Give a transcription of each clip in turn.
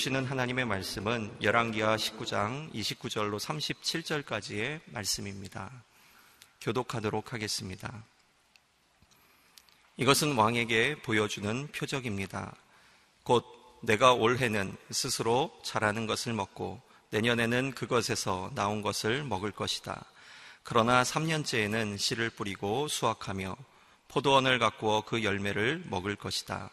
주시는 하나님의 말씀은 열왕기하 19장 29절로 37절까지의 말씀입니다. 교독하도록 하겠습니다. 이것은 왕에게 보여주는 표적입니다. 곧 내가 올해는 스스로 자라는 것을 먹고 내년에는 그것에서 나온 것을 먹을 것이다. 그러나 3년째에는 씨를 뿌리고 수확하며 포도원을 가꾸어 그 열매를 먹을 것이다.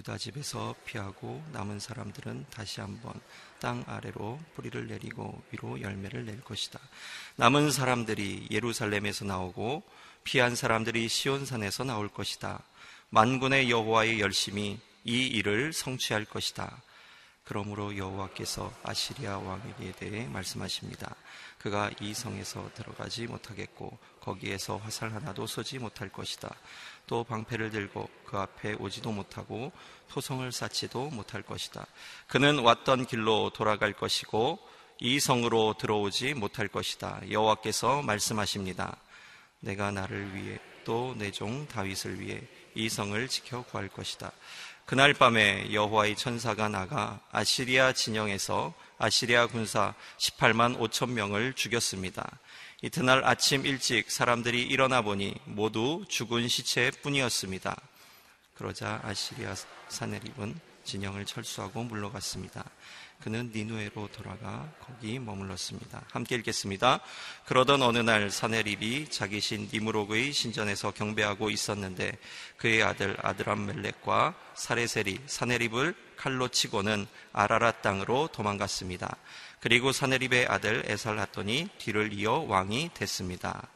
유다 집에서 피하고 남은 사람들은 다시 한번 땅 아래로 뿌리를 내리고 위로 열매를 낼 것이다. 남은 사람들이 예루살렘에서 나오고 피한 사람들이 시온산에서 나올 것이다. 만군의 여호와의 열심이 이 일을 성취할 것이다. 그러므로 여호와께서 아시리아 왕에게 대해 말씀하십니다. 그가 이 성에서 들어가지 못하겠고 거기에서 화살 하나도 쏘지 못할 것이다. 또 방패를 들고 그 앞에 오지도 못하고 토성을 쌓지도 못할 것이다. 그는 왔던 길로 돌아갈 것이고 이 성으로 들어오지 못할 것이다. 여호와께서 말씀하십니다. 내가 나를 위해 또 내 종 다윗을 위해 이 성을 지켜 구할 것이다. 그날 밤에 여호와의 천사가 나가 아시리아 진영에서 아시리아 군사 18만 5천 명을 죽였습니다. 이튿날 아침 일찍 사람들이 일어나 보니 모두 죽은 시체뿐이었습니다. 그러자 아시리아 사내립은 진영을 철수하고 물러갔습니다. 그는 니누에로 돌아가 거기 머물렀습니다. 함께 읽겠습니다. 그러던 어느 날 사네립이 자기 신 니무록의 신전에서 경배하고 있었는데 그의 아들 아드람멜렉과 사레셀이 사네립을 칼로 치고는 아라라 땅으로 도망갔습니다. 그리고 사네립의 아들 에살하토니 뒤를 이어 왕이 됐습니다.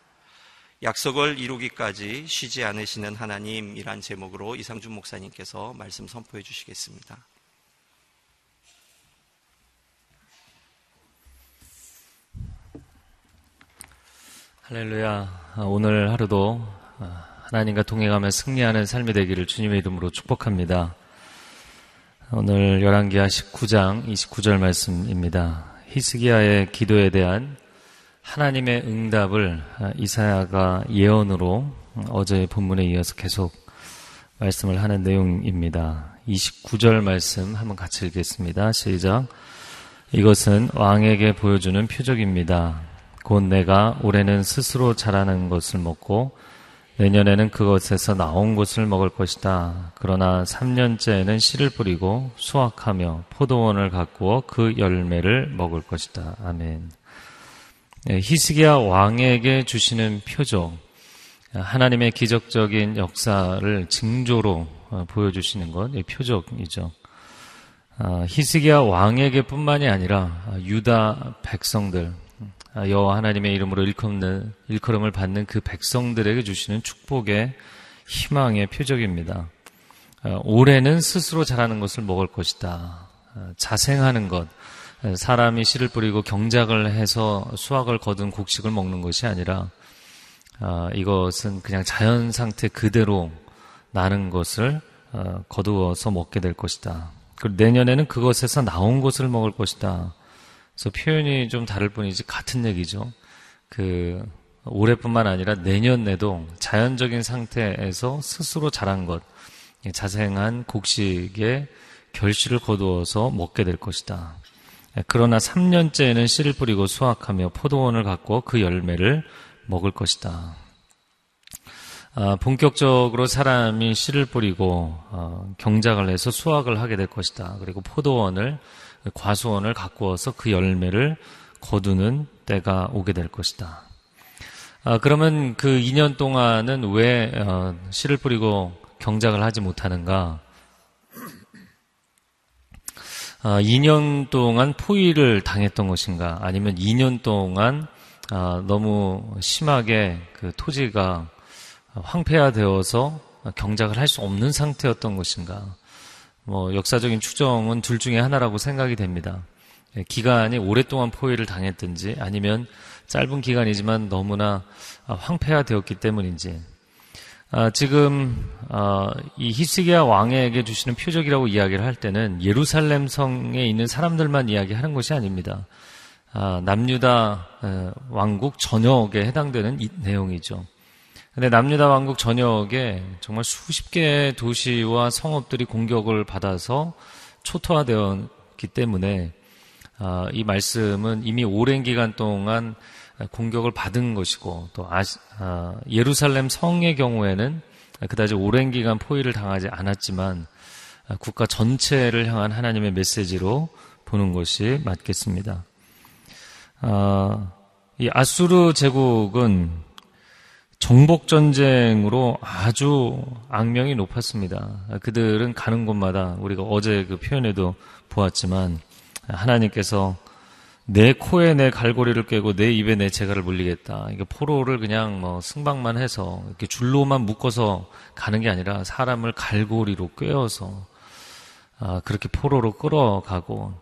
약속을 이루기까지 쉬지 않으시는 하나님이란 제목으로 이상준 목사님께서 말씀 선포해 주시겠습니다. 할렐루야. 오늘 하루도 하나님과 동행하며 승리하는 삶이 되기를 주님의 이름으로 축복합니다. 오늘 열왕기하 19장 29절 말씀입니다. 히스기야의 기도에 대한 하나님의 응답을 이사야가 예언으로 어제의 본문에 이어서 계속 말씀을 하는 내용입니다. 29절 말씀 한번 같이 읽겠습니다. 시작. 이것은 왕에게 보여주는 표적입니다. 곧 내가 올해는 스스로 자라는 것을 먹고 내년에는 그것에서 나온 것을 먹을 것이다. 그러나 3년째에는 씨를 뿌리고 수확하며 포도원을 가꾸어 그 열매를 먹을 것이다. 아멘. 네, 히스기야 왕에게 주시는 표적, 하나님의 기적적인 역사를 징조로 어, 보여주시는 것, 표적이죠. 아, 히스기야 왕에게뿐만이 아니라 유다 백성들, 아, 여호와 하나님의 이름으로 일컬는, 일컬음을 받는 그 백성들에게 주시는 축복의 희망의 표적입니다. 아, 올해는 스스로 자라는 것을 먹을 것이다. 아, 자생하는 것, 사람이 씨를 뿌리고 경작을 해서 수확을 거둔 곡식을 먹는 것이 아니라 이것은 그냥 자연 상태 그대로 나는 것을 거두어서 먹게 될 것이다. 그리고 내년에는 그것에서 나온 것을 먹을 것이다. 그래서 표현이 좀 다를 뿐이지 같은 얘기죠. 그 올해뿐만 아니라 내년에도 자연적인 상태에서 스스로 자란 것, 자생한 곡식의 결실을 거두어서 먹게 될 것이다. 그러나 3년째에는 씨를 뿌리고 수확하며 포도원을 갖고 그 열매를 먹을 것이다. 아, 본격적으로 사람이 씨를 뿌리고 어, 경작을 해서 수확을 하게 될 것이다. 그리고 포도원을 과수원을 가꾸어서 그 열매를 거두는 때가 오게 될 것이다. 아, 그러면 그 2년 동안은 왜 어, 씨를 뿌리고 경작을 하지 못하는가? 아, 2년 동안 포위를 당했던 것인가? 아니면 2년 동안 아, 너무 심하게 그 토지가 황폐화되어서 경작을 할 수 없는 상태였던 것인가? 뭐 역사적인 추정은 둘 중에 하나라고 생각이 됩니다. 예, 기간이 오랫동안 포위를 당했든지 아니면 짧은 기간이지만 너무나 아, 황폐화되었기 때문인지 아, 지금 아, 이 히스기야 왕에게 주시는 표적이라고 이야기를 할 때는 예루살렘 성에 있는 사람들만 이야기하는 것이 아닙니다. 아, 남유다 왕국 전역에 해당되는 내용이죠. 근데 남유다 왕국 전역에 정말 수십 개의 도시와 성읍들이 공격을 받아서 초토화되어 있었기 때문에 아, 이 말씀은 이미 오랜 기간 동안 공격을 받은 것이고 또 아, 예루살렘 성의 경우에는 그다지 오랜 기간 포위를 당하지 않았지만 국가 전체를 향한 하나님의 메시지로 보는 것이 맞겠습니다. 이 아수르 제국은 정복 전쟁으로 아주 악명이 높았습니다. 그들은 가는 곳마다 우리가 어제 그 표현에도 보았지만 하나님께서 내 코에 내 갈고리를 꿰고 내 입에 내 재갈을 물리겠다. 이게 포로를 그냥 뭐 승방만 해서 이렇게 줄로만 묶어서 가는 게 아니라 사람을 갈고리로 꿰어서 아, 그렇게 포로로 끌어가고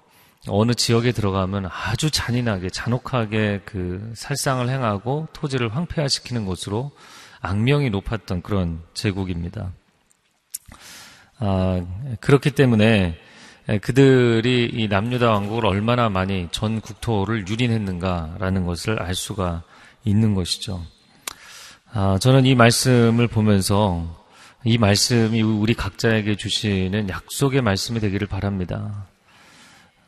어느 지역에 들어가면 아주 잔인하게 잔혹하게 그 살상을 행하고 토지를 황폐화시키는 곳으로 악명이 높았던 그런 제국입니다. 아, 그렇기 때문에 그들이 이 남유다 왕국을 얼마나 많이 전 국토를 유린했는가라는 것을 알 수가 있는 것이죠. 아, 저는 이 말씀을 보면서 이 말씀이 우리 각자에게 주시는 약속의 말씀이 되기를 바랍니다.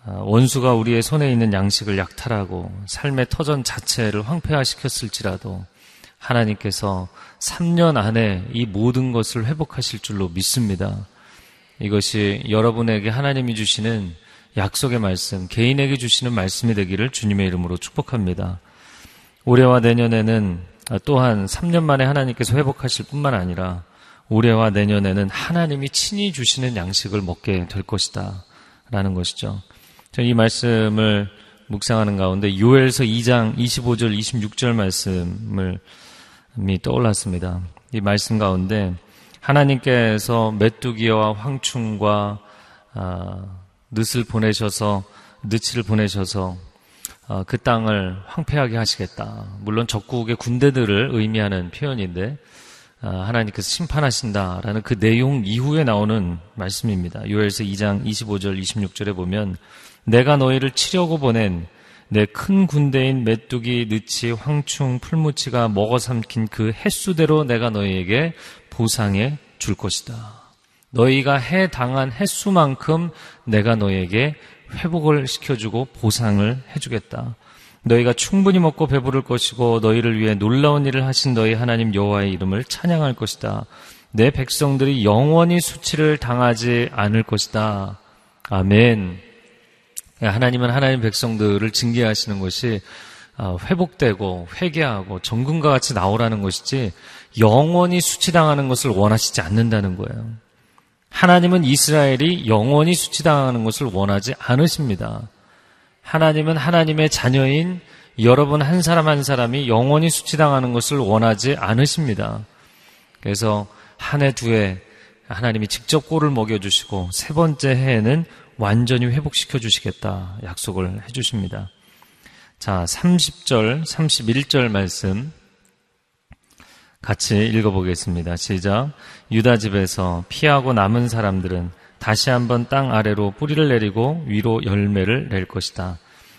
아, 원수가 우리의 손에 있는 양식을 약탈하고 삶의 터전 자체를 황폐화시켰을지라도 하나님께서 3년 안에 이 모든 것을 회복하실 줄로 믿습니다. 이것이 여러분에게 하나님이 주시는 약속의 말씀, 개인에게 주시는 말씀이 되기를 주님의 이름으로 축복합니다. 올해와 내년에는 또한 3년 만에 하나님께서 회복하실 뿐만 아니라 올해와 내년에는 하나님이 친히 주시는 양식을 먹게 될 것이다. 라는 것이죠. 이 말씀을 묵상하는 가운데 요엘서 2장 25절 26절 말씀을 떠올랐습니다. 이 말씀 가운데 하나님께서 메뚜기와 황충과 아, 늦을 보내셔서 느치를 보내셔서 아, 그 땅을 황폐하게 하시겠다. 물론 적국의 군대들을 의미하는 표현인데 아, 하나님께서 심판하신다라는 그 내용 이후에 나오는 말씀입니다. 요엘서 2장 25절 26절에 보면 내가 너희를 치려고 보낸 내 큰 군대인 메뚜기, 느치, 황충, 풀무치가 먹어 삼킨 그 횟수대로 내가 너희에게 보상해 줄 것이다. 너희가 해 당한 횟수만큼 내가 너희에게 회복을 시켜주고 보상을 해주겠다. 너희가 충분히 먹고 배부를 것이고 너희를 위해 놀라운 일을 하신 너희 하나님 여호와의 이름을 찬양할 것이다. 내 백성들이 영원히 수치를 당하지 않을 것이다. 아멘. 하나님은 하나님 백성들을 징계하시는 것이 어, 회복되고 회개하고 정금과 같이 나오라는 것이지 영원히 수치당하는 것을 원하시지 않는다는 거예요. 하나님은 이스라엘이 영원히 수치당하는 것을 원하지 않으십니다. 하나님은 하나님의 자녀인 여러분 한 사람 한 사람이 영원히 수치당하는 것을 원하지 않으십니다. 그래서 한 해, 두 해, 하나님이 직접 꼴을 먹여주시고 세 번째 해에는 완전히 회복시켜 주시겠다 약속을 해 주십니다. 자, 30절, 31절 말씀 같이 읽어보겠습니다. 시작. 유다 집에서 피하고 남은 사람들은 다시 한번 땅 아래로 뿌리를 내리고 위로 열매를 낼 것이다.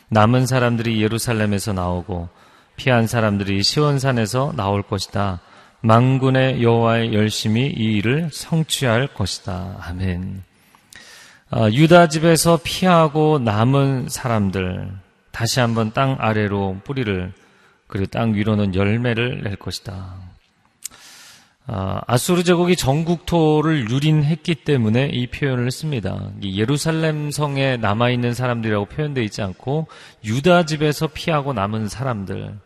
남은 사람들이 예루살렘에서 나오고 피한 사람들이 시원산에서 나올 것이다. 망군의 여호와의 열심히 이 일을 성취할 것이다. 아멘. 아, 유다 집에서 피하고 남은 사람들 다시 한번 땅 아래로 뿌리를 그리고 땅 위로는 열매를 낼 것이다. 아, 아수르 제국이 전국토를 유린했기 때문에 이 표현을 씁니다. 예루살렘 성에 남아 있는 사람들이라고 표현되어 있지 않고 유다 집에서 피하고 남은 사람들.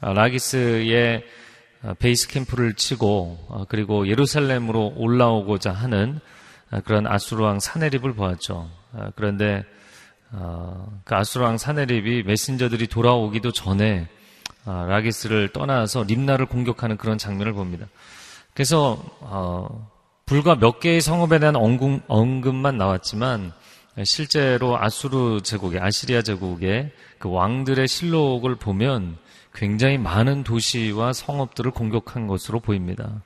아, 라기스의 베이스 캠프를 치고 그리고 예루살렘으로 올라오고자 하는 그런 아수르 왕 사네립을 보았죠. 그런데 어, 그 아수르왕 사네립이 메신저들이 돌아오기도 전에 어, 라기스를 떠나서 림나를 공격하는 그런 장면을 봅니다. 그래서 어, 불과 몇 개의 성읍에 대한 언급, 언급 만 나왔지만 실제로 아수르 제국의 아시리아 제국의 그 왕들의 실록을 보면 굉장히 많은 도시와 성읍들을 공격한 것으로 보입니다.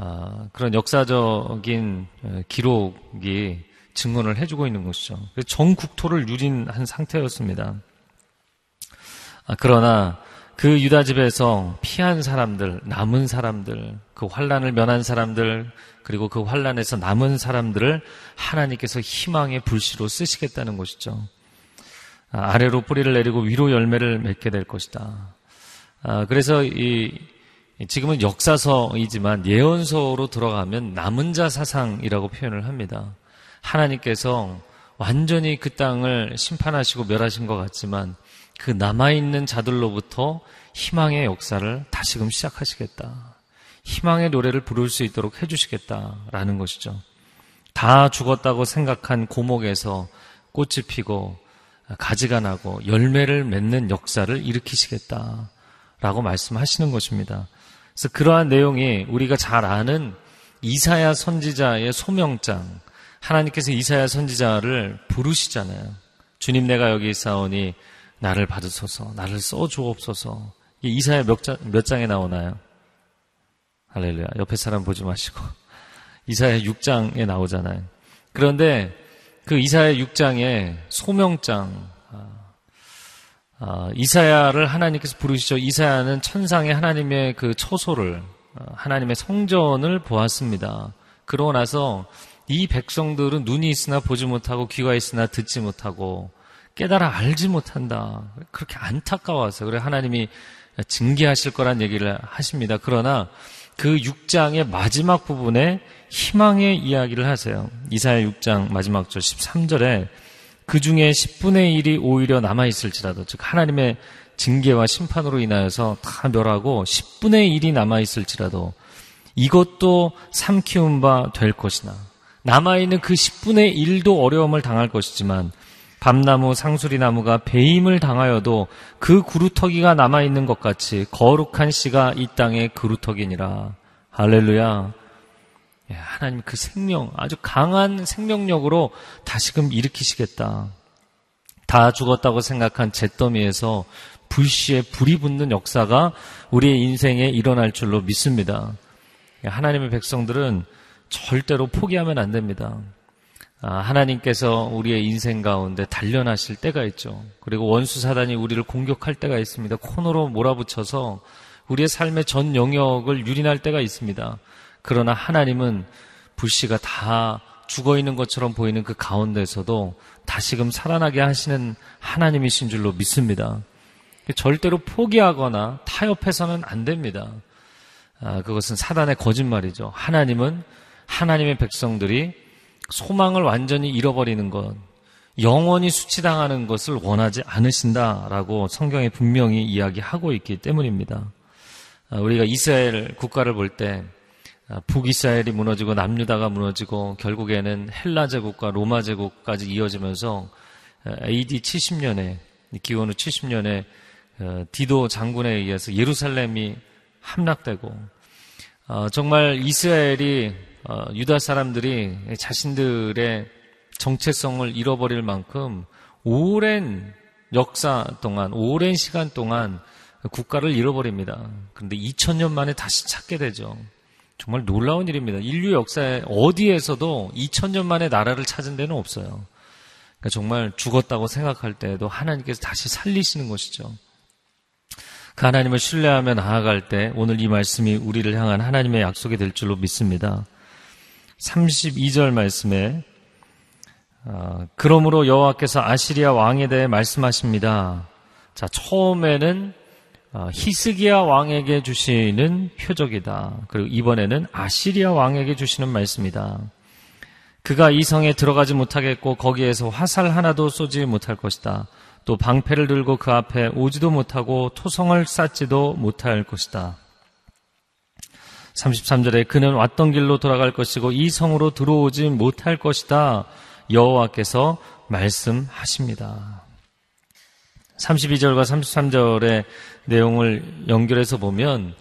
아, 그런 역사적인 어, 기록이 증언을 해주고 있는 것이죠. 전 국토를 유린한 상태였습니다. 아, 그러나 그 유다 집에서 피한 사람들, 남은 사람들, 그 환란을 면한 사람들, 그리고 그 환란에서 남은 사람들을 하나님께서 희망의 불씨로 쓰시겠다는 것이죠. 아, 아래로 뿌리를 내리고 위로 열매를 맺게 될 것이다. 아, 그래서 이 지금은 역사서이지만 예언서로 들어가면 남은 자 사상이라고 표현을 합니다. 하나님께서 완전히 그 땅을 심판하시고 멸하신 것 같지만 그 남아있는 자들로부터 희망의 역사를 다시금 시작하시겠다. 희망의 노래를 부를 수 있도록 해주시겠다라는 것이죠. 다 죽었다고 생각한 고목에서 꽃이 피고 가지가 나고 열매를 맺는 역사를 일으키시겠다라고 말씀하시는 것입니다. 그래서 그러한 내용이 우리가 잘 아는 이사야 선지자의 소명장, 하나님께서 이사야 선지자를 부르시잖아요. 주님 내가 여기 있사오니 나를 받으소서, 나를 써주옵소서. 이사야 몇, 장, 몇 장에 나오나요? 할렐루야. 옆에 사람 보지 마시고. 이사야 6장에 나오잖아요. 그런데 그 이사야 6장에 소명장, 아, 아, 이사야를 하나님께서 부르시죠. 이사야는 천상의 하나님의 그 처소를, 아, 하나님의 성전을 보았습니다. 그러고 나서 이 백성들은 눈이 있으나 보지 못하고 귀가 있으나 듣지 못하고 깨달아 알지 못한다. 그렇게 안타까워서 그래 하나님이 징계하실 거란 얘기를 하십니다. 그러나 그 6장의 마지막 부분에 희망의 이야기를 하세요. 이사야 6장 마지막 절 13절에 그 중에 10분의 1이 오히려 남아있을지라도, 즉, 하나님의 징계와 심판으로 인하여서 다 멸하고 10분의 1이 남아있을지라도 이것도 삼키운 바 될 것이나 남아있는 그 10분의 1도 어려움을 당할 것이지만 밤나무, 상수리나무가 배임을 당하여도 그 구루터기가 남아있는 것 같이 거룩한 씨가 이 땅의 구루터기니라. 할렐루야. 예, 하나님 그 생명, 아주 강한 생명력으로 다시금 일으키시겠다. 다 죽었다고 생각한 잿더미에서 불씨에 불이 붙는 역사가 우리의 인생에 일어날 줄로 믿습니다. 예, 하나님의 백성들은 절대로 포기하면 안 됩니다. 아, 하나님께서 우리의 인생 가운데 단련하실 때가 있죠. 그리고 원수 사단이 우리를 공격할 때가 있습니다. 코너로 몰아붙여서 우리의 삶의 전 영역을 유린할 때가 있습니다. 그러나 하나님은 불씨가 다 죽어 있는 것처럼 보이는 그 가운데서도 다시금 살아나게 하시는 하나님이신 줄로 믿습니다. 절대로 포기하거나 타협해서는 안 됩니다. 아, 그것은 사단의 거짓말이죠. 하나님은 하나님의 백성들이 소망을 완전히 잃어버리는 것, 영원히 수치당하는 것을 원하지 않으신다라고 성경에 분명히 이야기하고 있기 때문입니다. 아, 우리가 이스라엘 국가를 볼 때 북이스라엘이 무너지고 남유다가 무너지고 결국에는 헬라 제국과 로마 제국까지 이어지면서 AD 70년에 기원 후 70년에 디도 장군에 의해서 예루살렘이 함락되고 어, 정말 이스라엘이 어, 유다 사람들이 자신들의 정체성을 잃어버릴 만큼 오랜 역사 동안, 오랜 시간 동안 국가를 잃어버립니다. 그런데 2000년 만에 다시 찾게 되죠. 정말 놀라운 일입니다. 인류 역사에 어디에서도 2000년 만에 나라를 찾은 데는 없어요. 그러니까 정말 죽었다고 생각할 때에도 하나님께서 다시 살리시는 것이죠. 그 하나님을 신뢰하며 나아갈 때 오늘 이 말씀이 우리를 향한 하나님의 약속이 될 줄로 믿습니다. 32절 말씀에 어, 그러므로 여호와께서 아시리아 왕에 대해 말씀하십니다. 자, 처음에는 어, 히스기야 왕에게 주시는 표적이다. 그리고 이번에는 아시리아 왕에게 주시는 말씀이다. 그가 이 성에 들어가지 못하겠고 거기에서 화살 하나도 쏘지 못할 것이다. 또 방패를 들고 그 앞에 오지도 못하고 토성을 쌓지도 못할 것이다. 33절에 그는 왔던 길로 돌아갈 것이고 이 성으로 들어오지 못할 것이다. 여호와께서 말씀하십니다. 32절과 33절의 내용을 연결해서 보면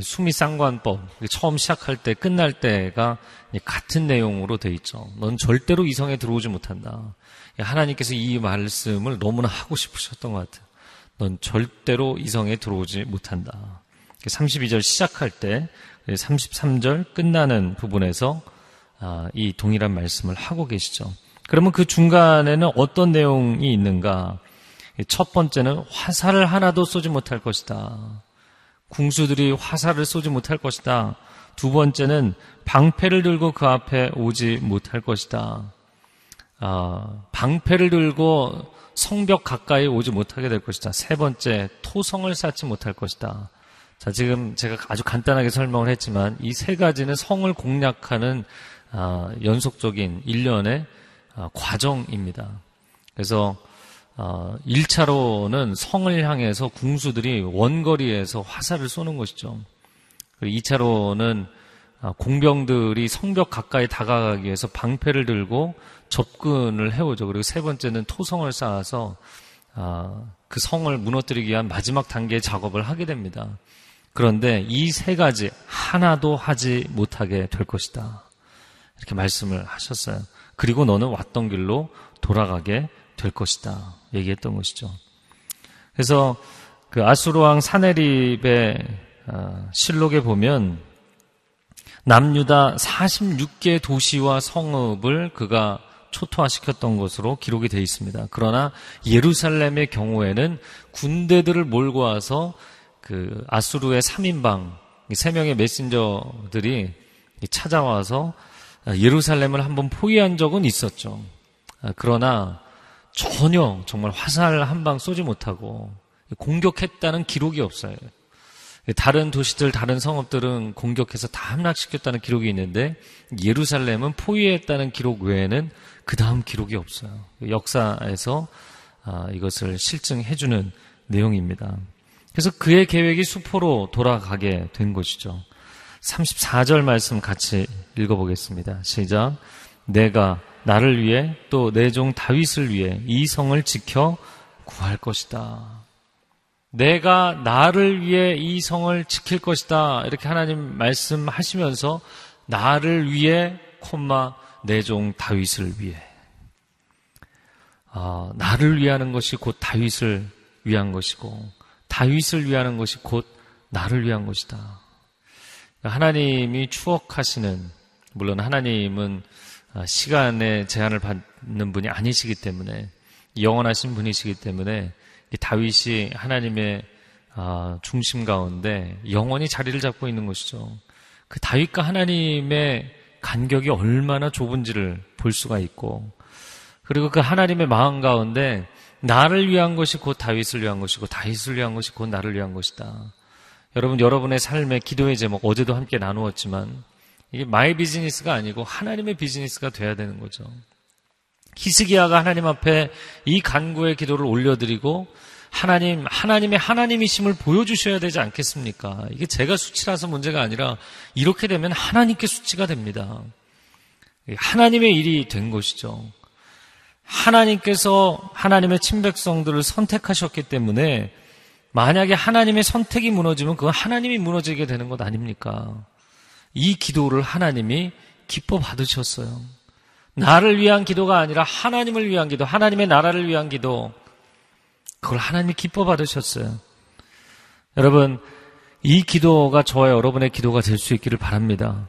수미 쌍관법 처음 시작할 때 끝날 때가 같은 내용으로 돼 있죠. 넌 절대로 이성에 들어오지 못한다. 하나님께서 이 말씀을 너무나 하고 싶으셨던 것 같아요. 넌 절대로 이성에 들어오지 못한다. 32절 시작할 때 33절 끝나는 부분에서 아, 이 동일한 말씀을 하고 계시죠. 그러면 그 중간에는 어떤 내용이 있는가? 첫 번째는 화살을 하나도 쏘지 못할 것이다. 궁수들이 화살을 쏘지 못할 것이다. 두 번째는 방패를 들고 그 앞에 오지 못할 것이다. 아, 방패를 들고 성벽 가까이 오지 못하게 될 것이다. 세 번째, 토성을 쌓지 못할 것이다. 자, 지금 제가 아주 간단하게 설명을 했지만 이 세 가지는 성을 공략하는 아, 연속적인 일련의 아, 과정입니다. 그래서 아, 1차로는 성을 향해서 궁수들이 원거리에서 화살을 쏘는 것이죠. 그리고 2차로는 아, 공병들이 성벽 가까이 다가가기 위해서 방패를 들고 접근을 해오죠. 그리고 세 번째는 토성을 쌓아서 아, 그 성을 무너뜨리기 위한 마지막 단계의 작업을 하게 됩니다. 그런데 이 세 가지 하나도 하지 못하게 될 것이다. 이렇게 말씀을 하셨어요. 그리고 너는 왔던 길로 돌아가게 될 것이다. 얘기했던 것이죠. 그래서 그 아수르왕 사네립의 아, 실록에 보면 남유다 46개 도시와 성읍을 그가 초토화시켰던 것으로 기록이 되어 있습니다. 그러나 예루살렘의 경우에는 군대들을 몰고 와서 그 아수르의 3인방, 3명의 메신저들이 찾아와서 예루살렘을 한번 포위한 적은 있었죠. 그러나 전혀 정말 화살 한 방 쏘지 못하고 공격했다는 기록이 없어요. 다른 도시들, 다른 성읍들은 공격해서 다 함락시켰다는 기록이 있는데 예루살렘은 포위했다는 기록 외에는 그 다음 기록이 없어요. 역사에서 아, 이것을 실증해주는 내용입니다. 그래서 그의 계획이 수포로 돌아가게 된 것이죠. 34절 말씀 같이 읽어보겠습니다. 시작. 내가 나를 위해 또 내 종 다윗을 위해 이 성을 지켜 구할 것이다. 내가 나를 위해 이 성을 지킬 것이다. 이렇게 하나님 말씀하시면서 나를 위해 콤마 내 종 다윗을 위해 아, 나를 위하는 것이 곧 다윗을 위한 것이고 다윗을 위하는 것이 곧 나를 위한 것이다. 하나님이 추억하시는 물론 하나님은 시간의 제한을 받는 분이 아니시기 때문에 영원하신 분이시기 때문에 다윗이 하나님의 아, 중심 가운데 영원히 자리를 잡고 있는 것이죠. 그 다윗과 하나님의 간격이 얼마나 좁은지를 볼 수가 있고, 그리고 그 하나님의 마음 가운데 나를 위한 것이 곧 다윗을 위한 것이고, 다윗을 위한 것이 곧 나를 위한 것이다. 여러분, 여러분의 삶의 기도의 제목, 어제도 함께 나누었지만, 이게 my business가 아니고 하나님의 비즈니스가 돼야 되는 거죠. 히스기야가 하나님 앞에 이 간구의 기도를 올려드리고 하나님, 하나님의 하나님이심을 보여주셔야 되지 않겠습니까? 이게 제가 수치라서 문제가 아니라 이렇게 되면 하나님께 수치가 됩니다. 하나님의 일이 된 것이죠. 하나님께서 하나님의 친백성들을 선택하셨기 때문에 만약에 하나님의 선택이 무너지면 그건 하나님이 무너지게 되는 것 아닙니까? 이 기도를 하나님이 기뻐 받으셨어요. 나를 위한 기도가 아니라 하나님을 위한 기도, 하나님의 나라를 위한 기도, 그걸 하나님이 기뻐 받으셨어요. 여러분, 이 기도가 저와 여러분의 기도가 될 수 있기를 바랍니다.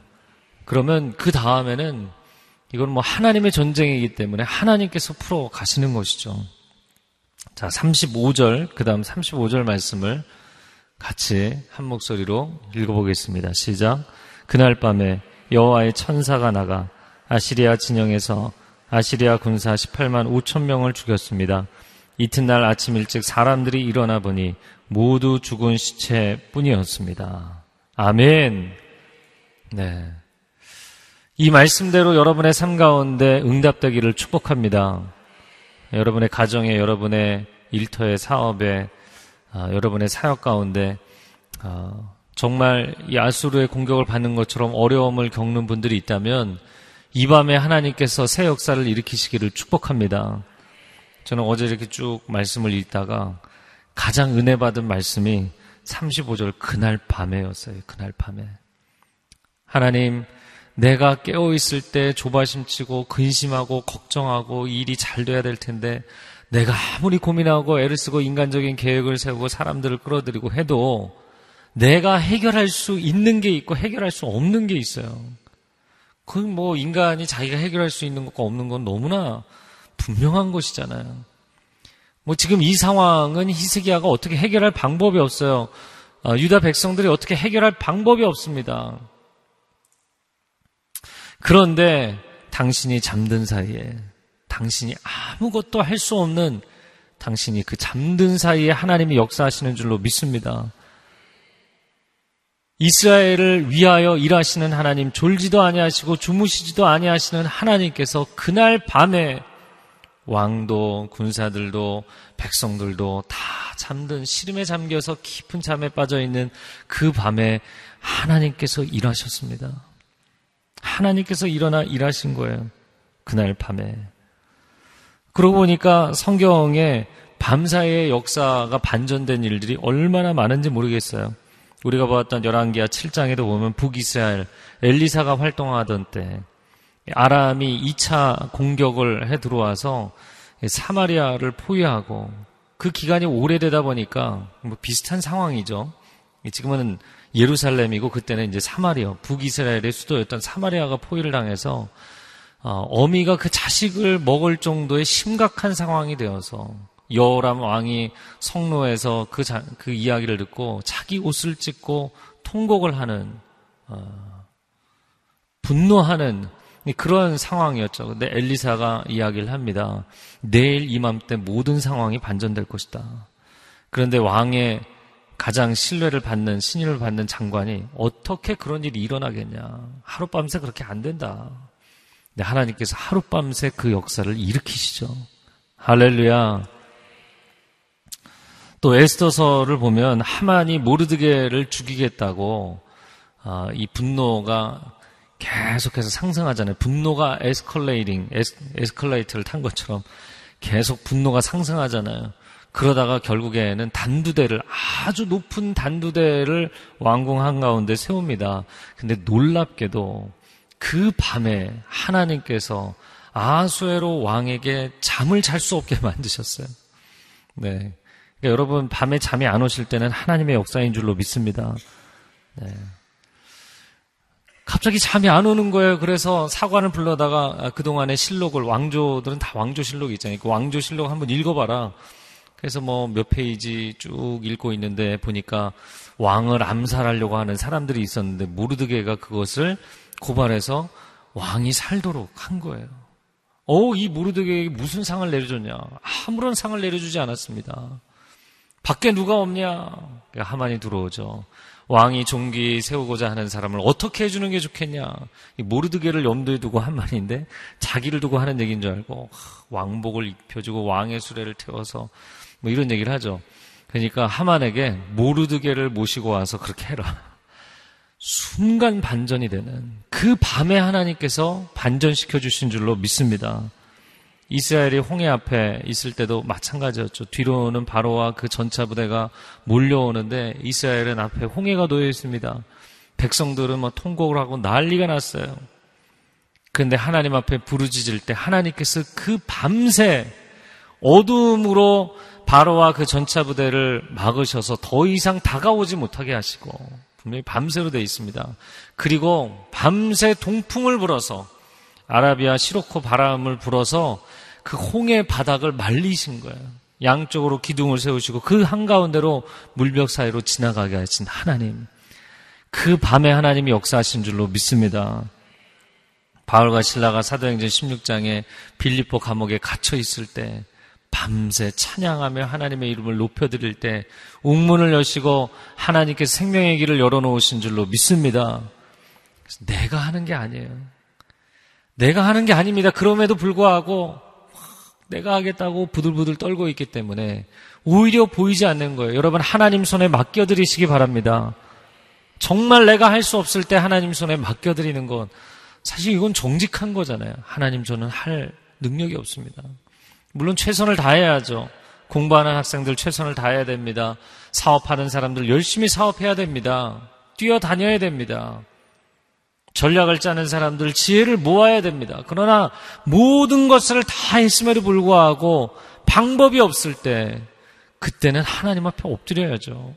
그러면 그 다음에는 이건 뭐 하나님의 전쟁이기 때문에 하나님께서 풀어 가시는 것이죠. 자, 35절, 그 다음 35절 말씀을 같이 한 목소리로 읽어보겠습니다. 시작. 그날 밤에 여호와의 천사가 나가 아시리아 진영에서 아시리아 군사 18만 5천 명을 죽였습니다. 이튿날 아침 일찍 사람들이 일어나 보니 모두 죽은 시체뿐이었습니다. 아멘. 네. 이 말씀대로 여러분의 삶 가운데 응답되기를 축복합니다. 여러분의 가정에, 여러분의 일터의 사업에, 아, 여러분의 사역 가운데 아, 정말 이 아수르의 공격을 받는 것처럼 어려움을 겪는 분들이 있다면 이 밤에 하나님께서 새 역사를 일으키시기를 축복합니다. 저는 어제 이렇게 쭉 말씀을 읽다가 가장 은혜 받은 말씀이 35절 그날 밤에였어요. 그날 밤에. 하나님, 내가 깨어있을 때 조바심치고 근심하고 걱정하고 일이 잘 돼야 될 텐데 내가 아무리 고민하고 애를 쓰고 인간적인 계획을 세우고 사람들을 끌어들이고 해도 내가 해결할 수 있는 게 있고 해결할 수 없는 게 있어요. 그 뭐 인간이 자기가 해결할 수 있는 것과 없는 건 너무나 분명한 것이잖아요. 뭐 지금 이 상황은 히스기야가 어떻게 해결할 방법이 없어요. 어, 유다 백성들이 어떻게 해결할 방법이 없습니다. 그런데 당신이 잠든 사이에 당신이 아무것도 할 수 없는 당신이 그 잠든 사이에 하나님이 역사하시는 줄로 믿습니다. 이스라엘을 위하여 일하시는 하나님, 졸지도 아니하시고 주무시지도 아니하시는 하나님께서 그날 밤에 왕도 군사들도 백성들도 다 잠든 시름에 잠겨서 깊은 잠에 빠져 있는 그 밤에 하나님께서 일하셨습니다. 하나님께서 일어나 일하신 거예요. 그날 밤에. 그러고 보니까 성경에 밤사이의 역사가 반전된 일들이 얼마나 많은지 모르겠어요. 우리가 보았던 열왕기하 7장에도 보면 북이스라엘 엘리사가 활동하던 때 아람이 2차 공격을 해 들어와서 사마리아를 포위하고 그 기간이 오래되다 보니까 뭐 비슷한 상황이죠. 지금은 예루살렘이고 그때는 이제 사마리아 북이스라엘의 수도였던 사마리아가 포위를 당해서 어, 어미가 그 자식을 먹을 정도의 심각한 상황이 되어서 여호람 왕이 성로에서 그, 자, 그 이야기를 듣고 자기 옷을 찢고 통곡을 하는 어, 분노하는 그런 상황이었죠. 근데 엘리사가 이야기를 합니다. 내일 이맘때 모든 상황이 반전될 것이다. 그런데 왕의 가장 신뢰를 받는 신임을 받는 장관이 어떻게 그런 일이 일어나겠냐? 하룻밤새 그렇게 안 된다. 근데 하나님께서 하룻밤새 그 역사를 일으키시죠. 할렐루야. 또 에스더서를 보면 하만이 모르드게를 죽이겠다고 아, 이 분노가 계속해서 상승하잖아요. 분노가 에스컬레이팅, 에스, 에스컬레이터를 탄 것처럼 계속 분노가 상승하잖아요. 그러다가 결국에는 단두대를 아주 높은 단두대를 왕궁 한가운데 세웁니다. 근데 놀랍게도 그 밤에 하나님께서 아수에로 왕에게 잠을 잘 수 없게 만드셨어요. 네. 그러니까 여러분 밤에 잠이 안 오실 때는 하나님의 역사인 줄로 믿습니다. 네. 갑자기 잠이 안 오는 거예요. 그래서 사관을 불러다가 그동안의 실록을 왕조들은 다 왕조 실록이 있잖아요. 그 왕조 실록 한번 읽어봐라. 그래서 뭐 몇 페이지 쭉 읽고 있는데 보니까 왕을 암살하려고 하는 사람들이 있었는데 모르드게가 그것을 고발해서 왕이 살도록 한 거예요. 어, 이 모르드게에게 무슨 상을 내려줬냐? 아무런 상을 내려주지 않았습니다. 밖에 누가 없냐? 하만이 들어오죠. 왕이 종기 세우고자 하는 사람을 어떻게 해주는 게 좋겠냐? 모르드게를 염두에 두고 한 말인데 자기를 두고 하는 얘기인 줄 알고 왕복을 입혀주고 왕의 수레를 태워서 뭐 이런 얘기를 하죠. 그러니까 하만에게 모르드게를 모시고 와서 그렇게 해라. 순간 반전이 되는 그 밤에 하나님께서 반전시켜 주신 줄로 믿습니다. 이스라엘이 홍해 앞에 있을 때도 마찬가지였죠. 뒤로는 바로와 그 전차 부대가 몰려오는데 이스라엘은 앞에 홍해가 놓여 있습니다. 백성들은 뭐 통곡을 하고 난리가 났어요. 그런데 하나님 앞에 부르짖을 때 하나님께서 그 밤새 어둠으로 바로와 그 전차 부대를 막으셔서 더 이상 다가오지 못하게 하시고 분명히 밤새로 되어 있습니다. 그리고 밤새 동풍을 불어서 아라비아 시로코 바람을 불어서 그 홍해 바닥을 말리신 거예요. 양쪽으로 기둥을 세우시고 그 한가운데로 물벽 사이로 지나가게 하신 하나님. 그 밤에 하나님이 역사하신 줄로 믿습니다. 바울과 신라가 사도행전 16장에 빌리포 감옥에 갇혀 있을 때 밤새 찬양하며 하나님의 이름을 높여드릴 때 웅문을 여시고 하나님께서 생명의 길을 열어놓으신 줄로 믿습니다. 내가 하는 게 아니에요. 내가 하는 게 아닙니다. 그럼에도 불구하고 내가 하겠다고 부들부들 떨고 있기 때문에 오히려 보이지 않는 거예요. 여러분 하나님 손에 맡겨드리시기 바랍니다. 정말 내가 할 수 없을 때 하나님 손에 맡겨드리는 건 사실 이건 정직한 거잖아요. 하나님 저는 할 능력이 없습니다. 물론 최선을 다해야죠. 공부하는 학생들 최선을 다해야 됩니다. 사업하는 사람들 열심히 사업해야 됩니다. 뛰어다녀야 됩니다. 전략을 짜는 사람들 지혜를 모아야 됩니다. 그러나 모든 것을 다 했음에도 불구하고 방법이 없을 때 그때는 하나님 앞에 엎드려야죠.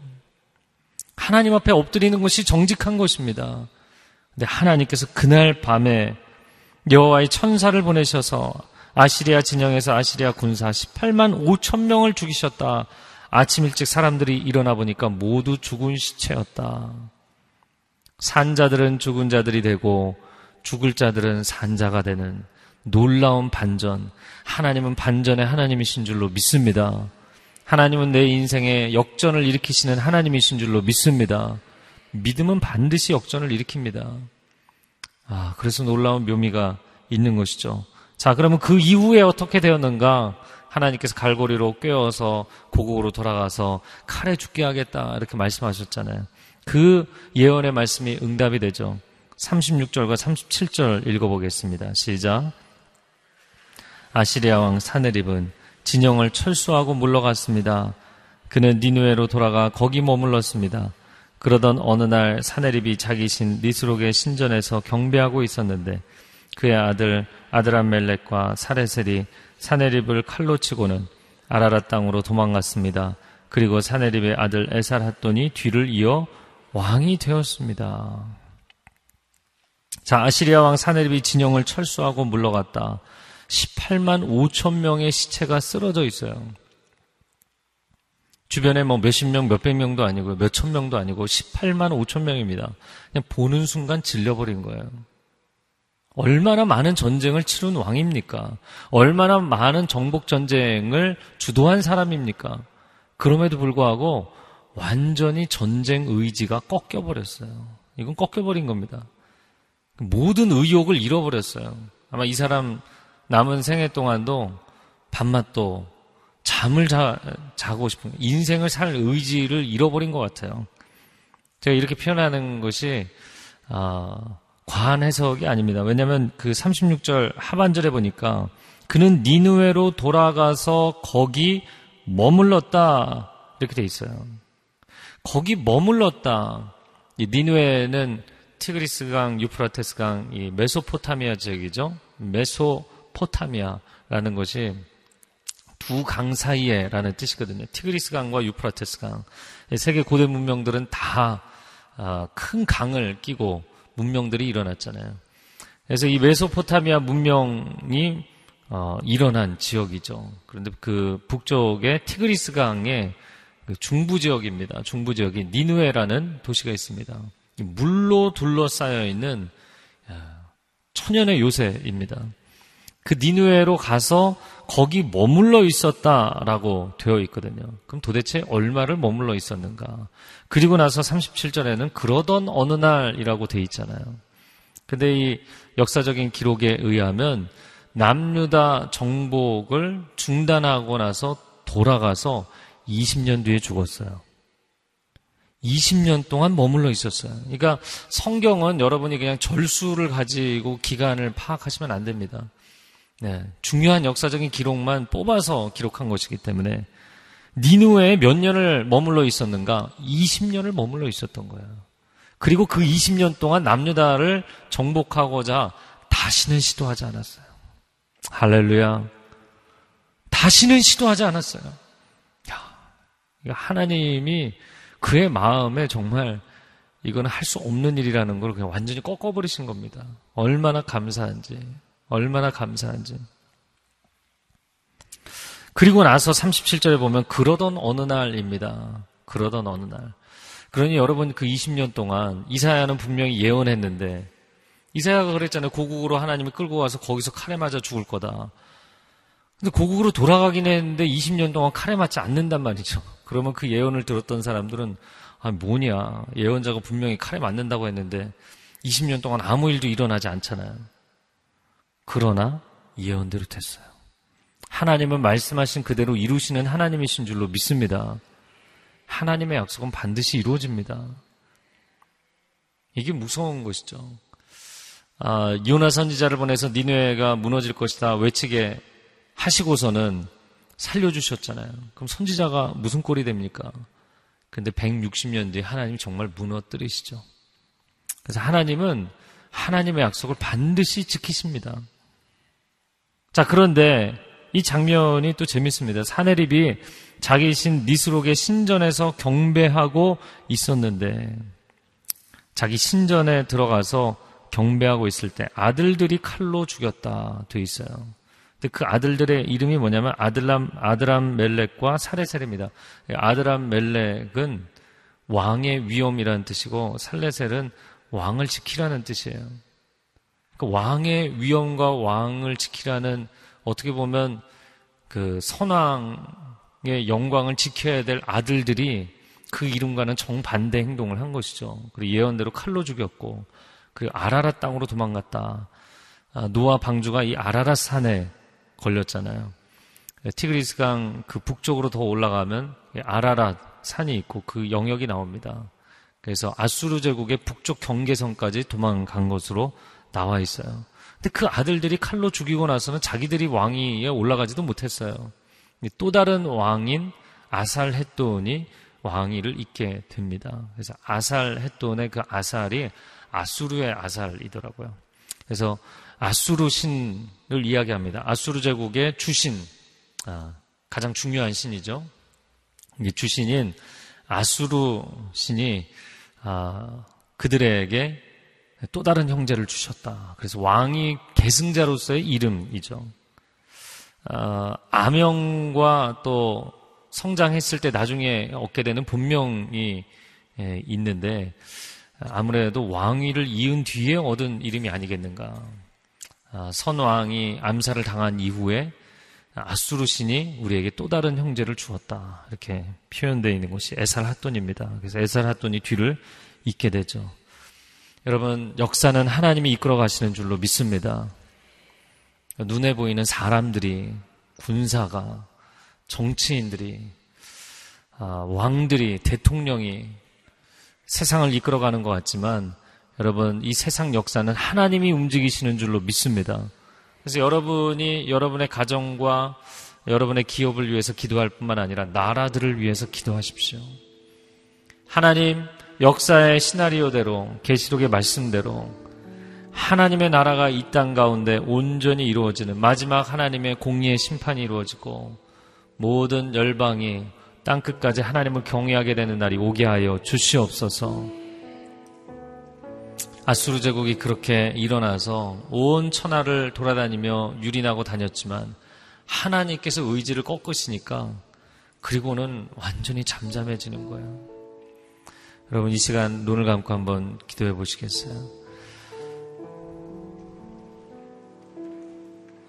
하나님 앞에 엎드리는 것이 정직한 것입니다. 근데 하나님께서 그날 밤에 여호와의 천사를 보내셔서 아시리아 진영에서 아시리아 군사 18만 5천 명을 죽이셨다. 아침 일찍 사람들이 일어나 보니까 모두 죽은 시체였다. 산자들은 죽은 자들이 되고 죽을 자들은 산자가 되는 놀라운 반전. 하나님은 반전의 하나님이신 줄로 믿습니다. 하나님은 내 인생에 역전을 일으키시는 하나님이신 줄로 믿습니다. 믿음은 반드시 역전을 일으킵니다. 아, 그래서 놀라운 묘미가 있는 것이죠. 자, 그러면 그 이후에 어떻게 되었는가? 하나님께서 갈고리로 꿰어서 고국으로 돌아가서 칼에 죽게 하겠다. 이렇게 말씀하셨잖아요. 그 예언의 말씀이 응답이 되죠. 36절과 37절 읽어보겠습니다. 시작. 아시리아 왕 사네립은 진영을 철수하고 물러갔습니다. 그는 니누에로 돌아가 거기 머물렀습니다. 그러던 어느 날 사네립이 자기 신 니스록의 신전에서 경배하고 있었는데 그의 아들 아드람멜렉과 사레셀이 사네립을 칼로 치고는 아라라 땅으로 도망갔습니다. 그리고 사네립의 아들 에살핫돈이 뒤를 이어 왕이 되었습니다. 자, 아시리아 왕 사네립이 진영을 철수하고 물러갔다. 18만 5천 명의 시체가 쓰러져 있어요. 주변에 뭐 몇십 명, 몇백 명도 아니고 몇천 명도 아니고 18만 5천 명입니다. 그냥 보는 순간 질려버린 거예요. 얼마나 많은 전쟁을 치룬 왕입니까? 얼마나 많은 정복 전쟁을 주도한 사람입니까? 그럼에도 불구하고 완전히 전쟁 의지가 꺾여버렸어요. 이건 꺾여버린 겁니다. 모든 의욕을 잃어버렸어요. 아마 이 사람 남은 생애 동안도 밤낮도 잠을 자, 자고 싶은 인생을 살 의지를 잃어버린 것 같아요. 제가 이렇게 표현하는 것이 어, 과한 해석이 아닙니다. 왜냐하면 그 36절 하반절에 보니까 그는 니누에로 돌아가서 거기 머물렀다 이렇게 돼 있어요. 거기 머물렀다. 이 니누에는 티그리스강, 유프라테스강, 이 메소포타미아 지역이죠. 메소포타미아라는 것이 두 강 사이에라는 뜻이거든요. 티그리스강과 유프라테스강. 세계 고대 문명들은 다큰 아, 강을 끼고 문명들이 일어났잖아요. 그래서 이 메소포타미아 문명이 어, 일어난 지역이죠. 그런데 그 북쪽의 티그리스 강의 그 중부 지역입니다. 중부 지역이 니누에라는 도시가 있습니다. 물로 둘러싸여 있는 천연의 요새입니다. 그 니누에로 가서 거기 머물러 있었다라고 되어 있거든요. 그럼 도대체 얼마를 머물러 있었는가? 그리고 나서 37절에는 그러던 어느 날이라고 되어 있잖아요. 근데 이 역사적인 기록에 의하면 남유다 정복을 중단하고 나서 돌아가서 20년 뒤에 죽었어요. 20년 동안 머물러 있었어요. 그러니까 성경은 여러분이 그냥 절수를 가지고 기간을 파악하시면 안 됩니다. 네, 중요한 역사적인 기록만 뽑아서 기록한 것이기 때문에 니누에 몇 년을 머물러 있었는가? 20년을 머물러 있었던 거예요. 그리고 그 20년 동안 남유다를 정복하고자 다시는 시도하지 않았어요. 할렐루야. 다시는 시도하지 않았어요. 야, 하나님이 그의 마음에 정말 이건 할수 없는 일이라는 걸 그냥 완전히 꺾어버리신 겁니다. 얼마나 감사한지, 얼마나 감사한지. 그리고 나서 37절에 보면 그러던 어느 날입니다. 그러던 어느 날. 그러니 여러분 그 20년 동안 이사야는 분명히 예언했는데 이사야가 그랬잖아요. 고국으로 하나님이 끌고 와서 거기서 칼에 맞아 죽을 거다. 근데 고국으로 돌아가긴 했는데 20년 동안 칼에 맞지 않는단 말이죠. 그러면 그 예언을 들었던 사람들은 아 뭐냐 예언자가 분명히 칼에 맞는다고 했는데 20년 동안 아무 일도 일어나지 않잖아요. 그러나 예언대로 됐어요. 하나님은 말씀하신 그대로 이루시는 하나님이신 줄로 믿습니다. 하나님의 약속은 반드시 이루어집니다. 이게 무서운 것이죠. 아, 요나 선지자를 보내서 니네가 무너질 것이다 외치게 하시고서는 살려주셨잖아요. 그럼 선지자가 무슨 꼴이 됩니까? 근데 160년 뒤에 하나님이 정말 무너뜨리시죠. 그래서 하나님은 하나님의 약속을 반드시 지키십니다. 자, 그런데 이 장면이 또 재밌습니다. 사내립이 자기 신 니스록의 신전에서 경배하고 있었는데 자기 신전에 들어가서 경배하고 있을 때 아들들이 칼로 죽였다 돼 있어요. 그 아들들의 이름이 뭐냐면 아들람 아드람 멜렉과 사레셀입니다. 아드람 멜렉은 왕의 위엄이라는 뜻이고 살레셀은 왕을 지키라는 뜻이에요. 그 왕의 위엄과 왕을 지키라는 어떻게 보면 그 선왕의 영광을 지켜야 될 아들들이 그 이름과는 정반대 행동을 한 것이죠. 그리고 예언대로 칼로 죽였고 그 아라라 땅으로 도망갔다. 아, 노아 방주가 이 아라라 산에 걸렸잖아요. 티그리스 강 그 북쪽으로 더 올라가면 아라라 산이 있고 그 영역이 나옵니다. 그래서 아수르 제국의 북쪽 경계선까지 도망간 것으로 나와 있어요. 근데 그 아들들이 칼로 죽이고 나서는 자기들이 왕위에 올라가지도 못했어요. 또 다른 왕인 아살햇돈이 왕위를 잇게 됩니다. 그래서 아살햇돈의 그 아살이 아수르의 아살이더라고요. 그래서 아수르 신을 이야기합니다. 아수르 제국의 주신, 아, 가장 중요한 신이죠. 주신인 아수르 신이 아, 그들에게 또 다른 형제를 주셨다. 그래서 왕이 계승자로서의 이름이죠. 아, 아명과 또 성장했을 때 나중에 얻게 되는 본명이 예, 있는데 아무래도 왕위를 이은 뒤에 얻은 이름이 아니겠는가. 아, 선왕이 암살을 당한 이후에 아수르 신이 우리에게 또 다른 형제를 주었다. 이렇게 표현되어 있는 것이 에살 핫돈입니다. 그래서 에살 핫돈이 뒤를 잇게 되죠. 여러분, 역사는 하나님이 이끌어 가시는 줄로 믿습니다. 눈에 보이는 사람들이, 군사가, 정치인들이, 아, 왕들이, 대통령이 세상을 이끌어가는 것 같지만 여러분, 이 세상 역사는 하나님이 움직이시는 줄로 믿습니다. 그래서 여러분이 여러분의 가정과 여러분의 기업을 위해서 기도할 뿐만 아니라 나라들을 위해서 기도하십시오. 하나님 역사의 시나리오대로 계시록의 말씀대로 하나님의 나라가 이 땅 가운데 온전히 이루어지는 마지막 하나님의 공의의 심판이 이루어지고 모든 열방이 땅 끝까지 하나님을 경외하게 되는 날이 오게 하여 주시옵소서. 아수르 제국이 그렇게 일어나서 온 천하를 돌아다니며 유린하고 다녔지만 하나님께서 의지를 꺾으시니까 그리고는 완전히 잠잠해지는 거예요. 여러분 이 시간 눈을 감고 한번 기도해 보시겠어요?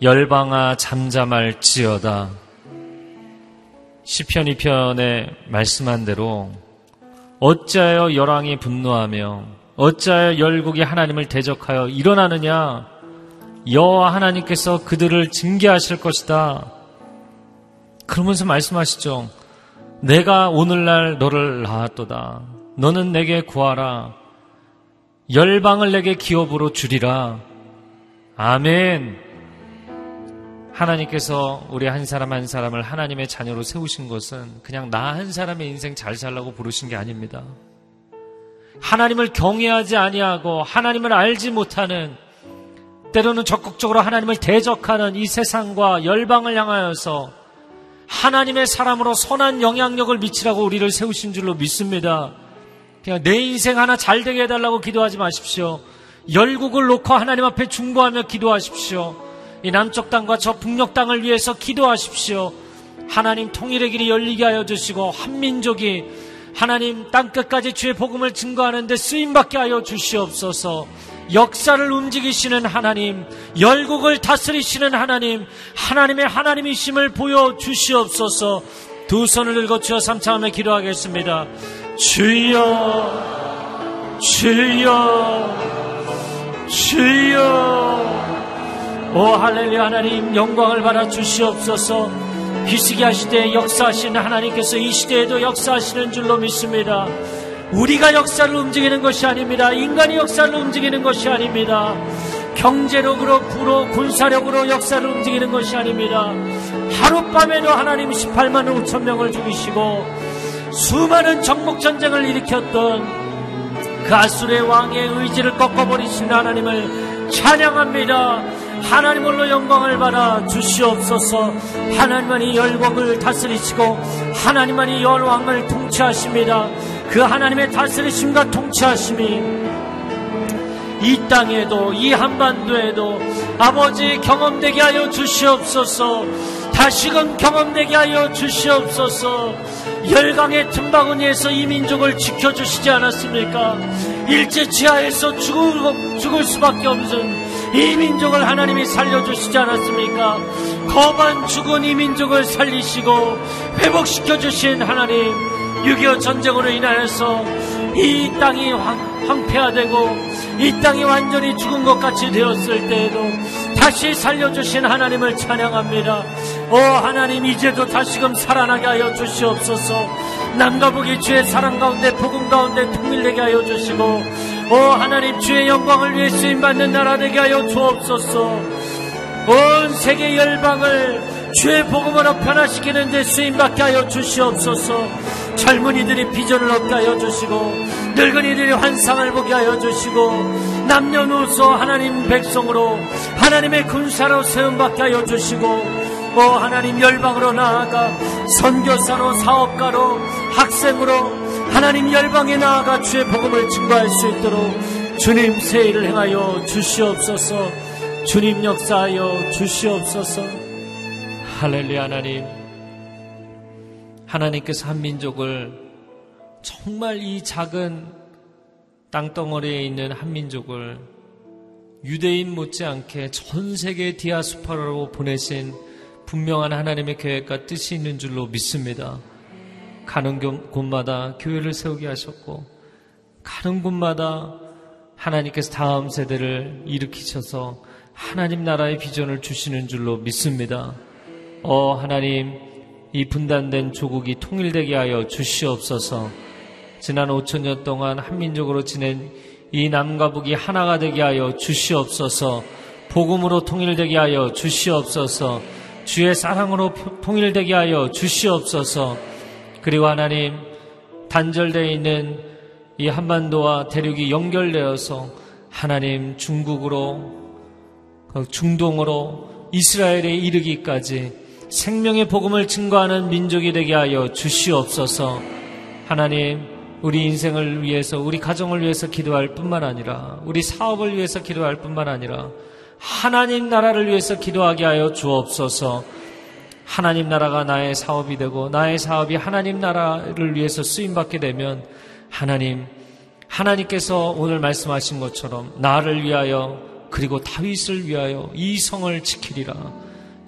열방아 잠잠할지어다 시편 2편에 말씀한 대로 어찌하여 열왕이 분노하며 어찌하여 열국이 하나님을 대적하여 일어나느냐? 여호와 하나님께서 그들을 징계하실 것이다. 그러면서 말씀하시죠. 내가 오늘날 너를 낳았도다. 너는 내게 구하라. 열방을 내게 기업으로 주리라. 아멘. 하나님께서 우리 한 사람 한 사람을 하나님의 자녀로 세우신 것은 그냥 나 한 사람의 인생 잘 살라고 부르신 게 아닙니다. 하나님을 경외하지 아니하고 하나님을 알지 못하는 때로는 적극적으로 하나님을 대적하는 이 세상과 열방을 향하여서 하나님의 사람으로 선한 영향력을 미치라고 우리를 세우신 줄로 믿습니다. 그냥 내 인생 하나 잘 되게 해달라고 기도하지 마십시오. 열국을 놓고 하나님 앞에 중보하며 기도하십시오. 이 남쪽 땅과 저 북녘 땅을 위해서 기도하십시오. 하나님 통일의 길이 열리게 하여 주시고 한민족이 하나님 땅끝까지 주의 복음을 증거하는 데 쓰임받게 하여 주시옵소서. 역사를 움직이시는 하나님, 열국을 다스리시는 하나님, 하나님의 하나님이심을 보여 주시옵소서. 두 손을 들고 주여 삼창하며 기도하겠습니다. 주여, 주여, 주여. 오 할렐루야 하나님 영광을 받아 주시옵소서. 히스기야 시대에 역사하시는 하나님께서 이 시대에도 역사하시는 줄로 믿습니다. 우리가 역사를 움직이는 것이 아닙니다. 인간이 역사를 움직이는 것이 아닙니다. 경제력으로, 부로, 군사력으로 역사를 움직이는 것이 아닙니다. 하룻밤에도 하나님 18만 5천 명을 죽이시고 수많은 정복전쟁을 일으켰던 그 아수르의 왕의 의지를 꺾어버리신 하나님을 찬양합니다. 하나님 홀로 영광을 받아 주시옵소서. 하나님만이 열국을 다스리시고 하나님만이 열왕을 통치하십니다. 그 하나님의 다스리심과 통치하심이 이 땅에도 이 한반도에도 아버지 경험되게 하여 주시옵소서. 다시금 경험되게 하여 주시옵소서. 열강의 틈바구니에서 이 민족을 지켜주시지 않았습니까? 일제 치하에서 죽을, 죽을 수밖에 없는 이 민족을 하나님이 살려주시지 않았습니까? 거반 죽은 이 민족을 살리시고 회복시켜 주신 하나님 6.25 전쟁으로 인하여서 이 땅이 황, 황폐화되고 이 땅이 완전히 죽은 것 같이 되었을 때에도 다시 살려주신 하나님을 찬양합니다. 오 하나님 이제도 다시금 살아나게 하여 주시옵소서 남과 북이 주의 사랑 가운데 복음 가운데 통일되게 하여 주시고 오 하나님 주의 영광을 위해 쓰임 받는 나라 되게 하여 주옵소서. 온 세계 열방을 주의 복음으로 변화시키는 데 쓰임 받게 하여 주시옵소서. 젊은이들이 비전을 얻게 하여 주시고 늙은이들이 환상을 보게 하여 주시고 남녀노소 하나님 백성으로 하나님의 군사로 세움 받게 하여 주시고 오 하나님 열방으로 나아가 선교사로 사업가로 학생으로 하나님 열방에 나아가 주의 복음을 증거할 수 있도록 주님 세일을 행하여 주시옵소서. 주님 역사하여 주시옵소서. 할렐루야 하나님. 하나님께서 한 민족을 정말 이 작은 땅덩어리에 있는 한 민족을 유대인 못지않게 전 세계 디아스파라로 보내신 분명한 하나님의 계획과 뜻이 있는 줄로 믿습니다. 가는 곳마다 교회를 세우게 하셨고 가는 곳마다 하나님께서 다음 세대를 일으키셔서 하나님 나라의 비전을 주시는 줄로 믿습니다. 어 하나님 이 분단된 조국이 통일되게 하여 주시옵소서. 지난 5천 년 동안 한민족으로 지낸 이 남과 북이 하나가 되게 하여 주시옵소서. 복음으로 통일되게 하여 주시옵소서. 주의 사랑으로 통일되게 하여 주시옵소서. 그리고 하나님 단절되어 있는 이 한반도와 대륙이 연결되어서 하나님 중국으로 그 중동으로 이스라엘에 이르기까지 생명의 복음을 증거하는 민족이 되게 하여 주시옵소서. 하나님, 우리 인생을 위해서, 우리 가정을 위해서 기도할 뿐만 아니라, 우리 사업을 위해서 기도할 뿐만 아니라, 하나님 나라를 위해서 기도하게 하여 주옵소서. 하나님 나라가 나의 사업이 되고, 나의 사업이 하나님 나라를 위해서 쓰임 받게 되면, 하나님, 하나님께서 오늘 말씀하신 것처럼 나를 위하여 그리고 다윗을 위하여 이 성을 지키리라.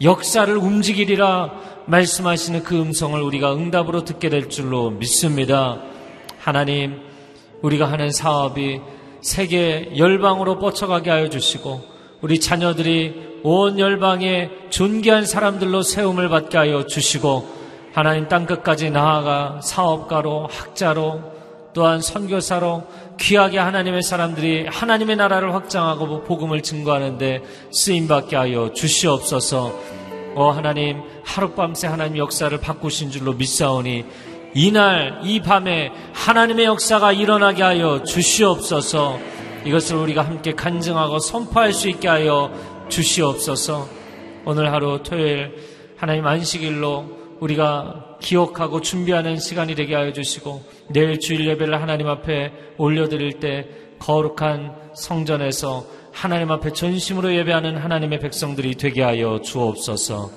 역사를 움직이리라 말씀하시는 그 음성을 우리가 응답으로 듣게 될 줄로 믿습니다. 하나님, 우리가 하는 사업이 세계 열방으로 뻗쳐가게 하여 주시고 우리 자녀들이 온 열방에 존귀한 사람들로 세움을 받게 하여 주시고 하나님 땅끝까지 나아가 사업가로 학자로 또한 선교사로 귀하게 하나님의 사람들이 하나님의 나라를 확장하고 복음을 증거하는데 쓰임받게 하여 주시옵소서. 어 하나님 하룻밤새 하나님 역사를 바꾸신 줄로 믿사오니 이날 이 밤에 하나님의 역사가 일어나게 하여 주시옵소서. 이것을 우리가 함께 간증하고 선포할 수 있게 하여 주시옵소서. 오늘 하루 토요일 하나님 안식일로 우리가 기억하고 준비하는 시간이 되게 하여 주시고 내일 주일 예배를 하나님 앞에 올려드릴 때 거룩한 성전에서 하나님 앞에 전심으로 예배하는 하나님의 백성들이 되게 하여 주옵소서.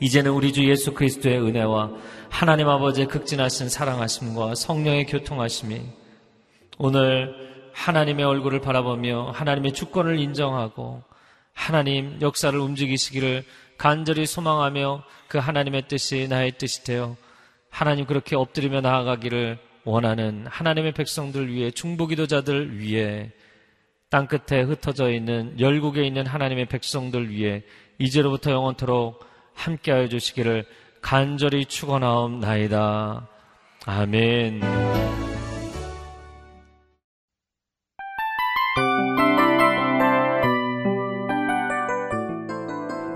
이제는 우리 주 예수 그리스도의 은혜와 하나님 아버지의 극진하신 사랑하심과 성령의 교통하심이 오늘 하나님의 얼굴을 바라보며 하나님의 주권을 인정하고 하나님 역사를 움직이시기를 간절히 소망하며 그 하나님의 뜻이 나의 뜻이 되어 하나님 그렇게 엎드리며 나아가기를 원하는 하나님의 백성들 위해 중보기도자들 위해 땅 끝에 흩어져 있는 열국에 있는 하나님의 백성들 위해 이제로부터 영원토록 함께하여 주시기를 간절히 축원하옵나이다. 아멘.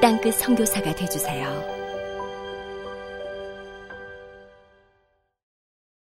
땅끝 성교사가 되주세요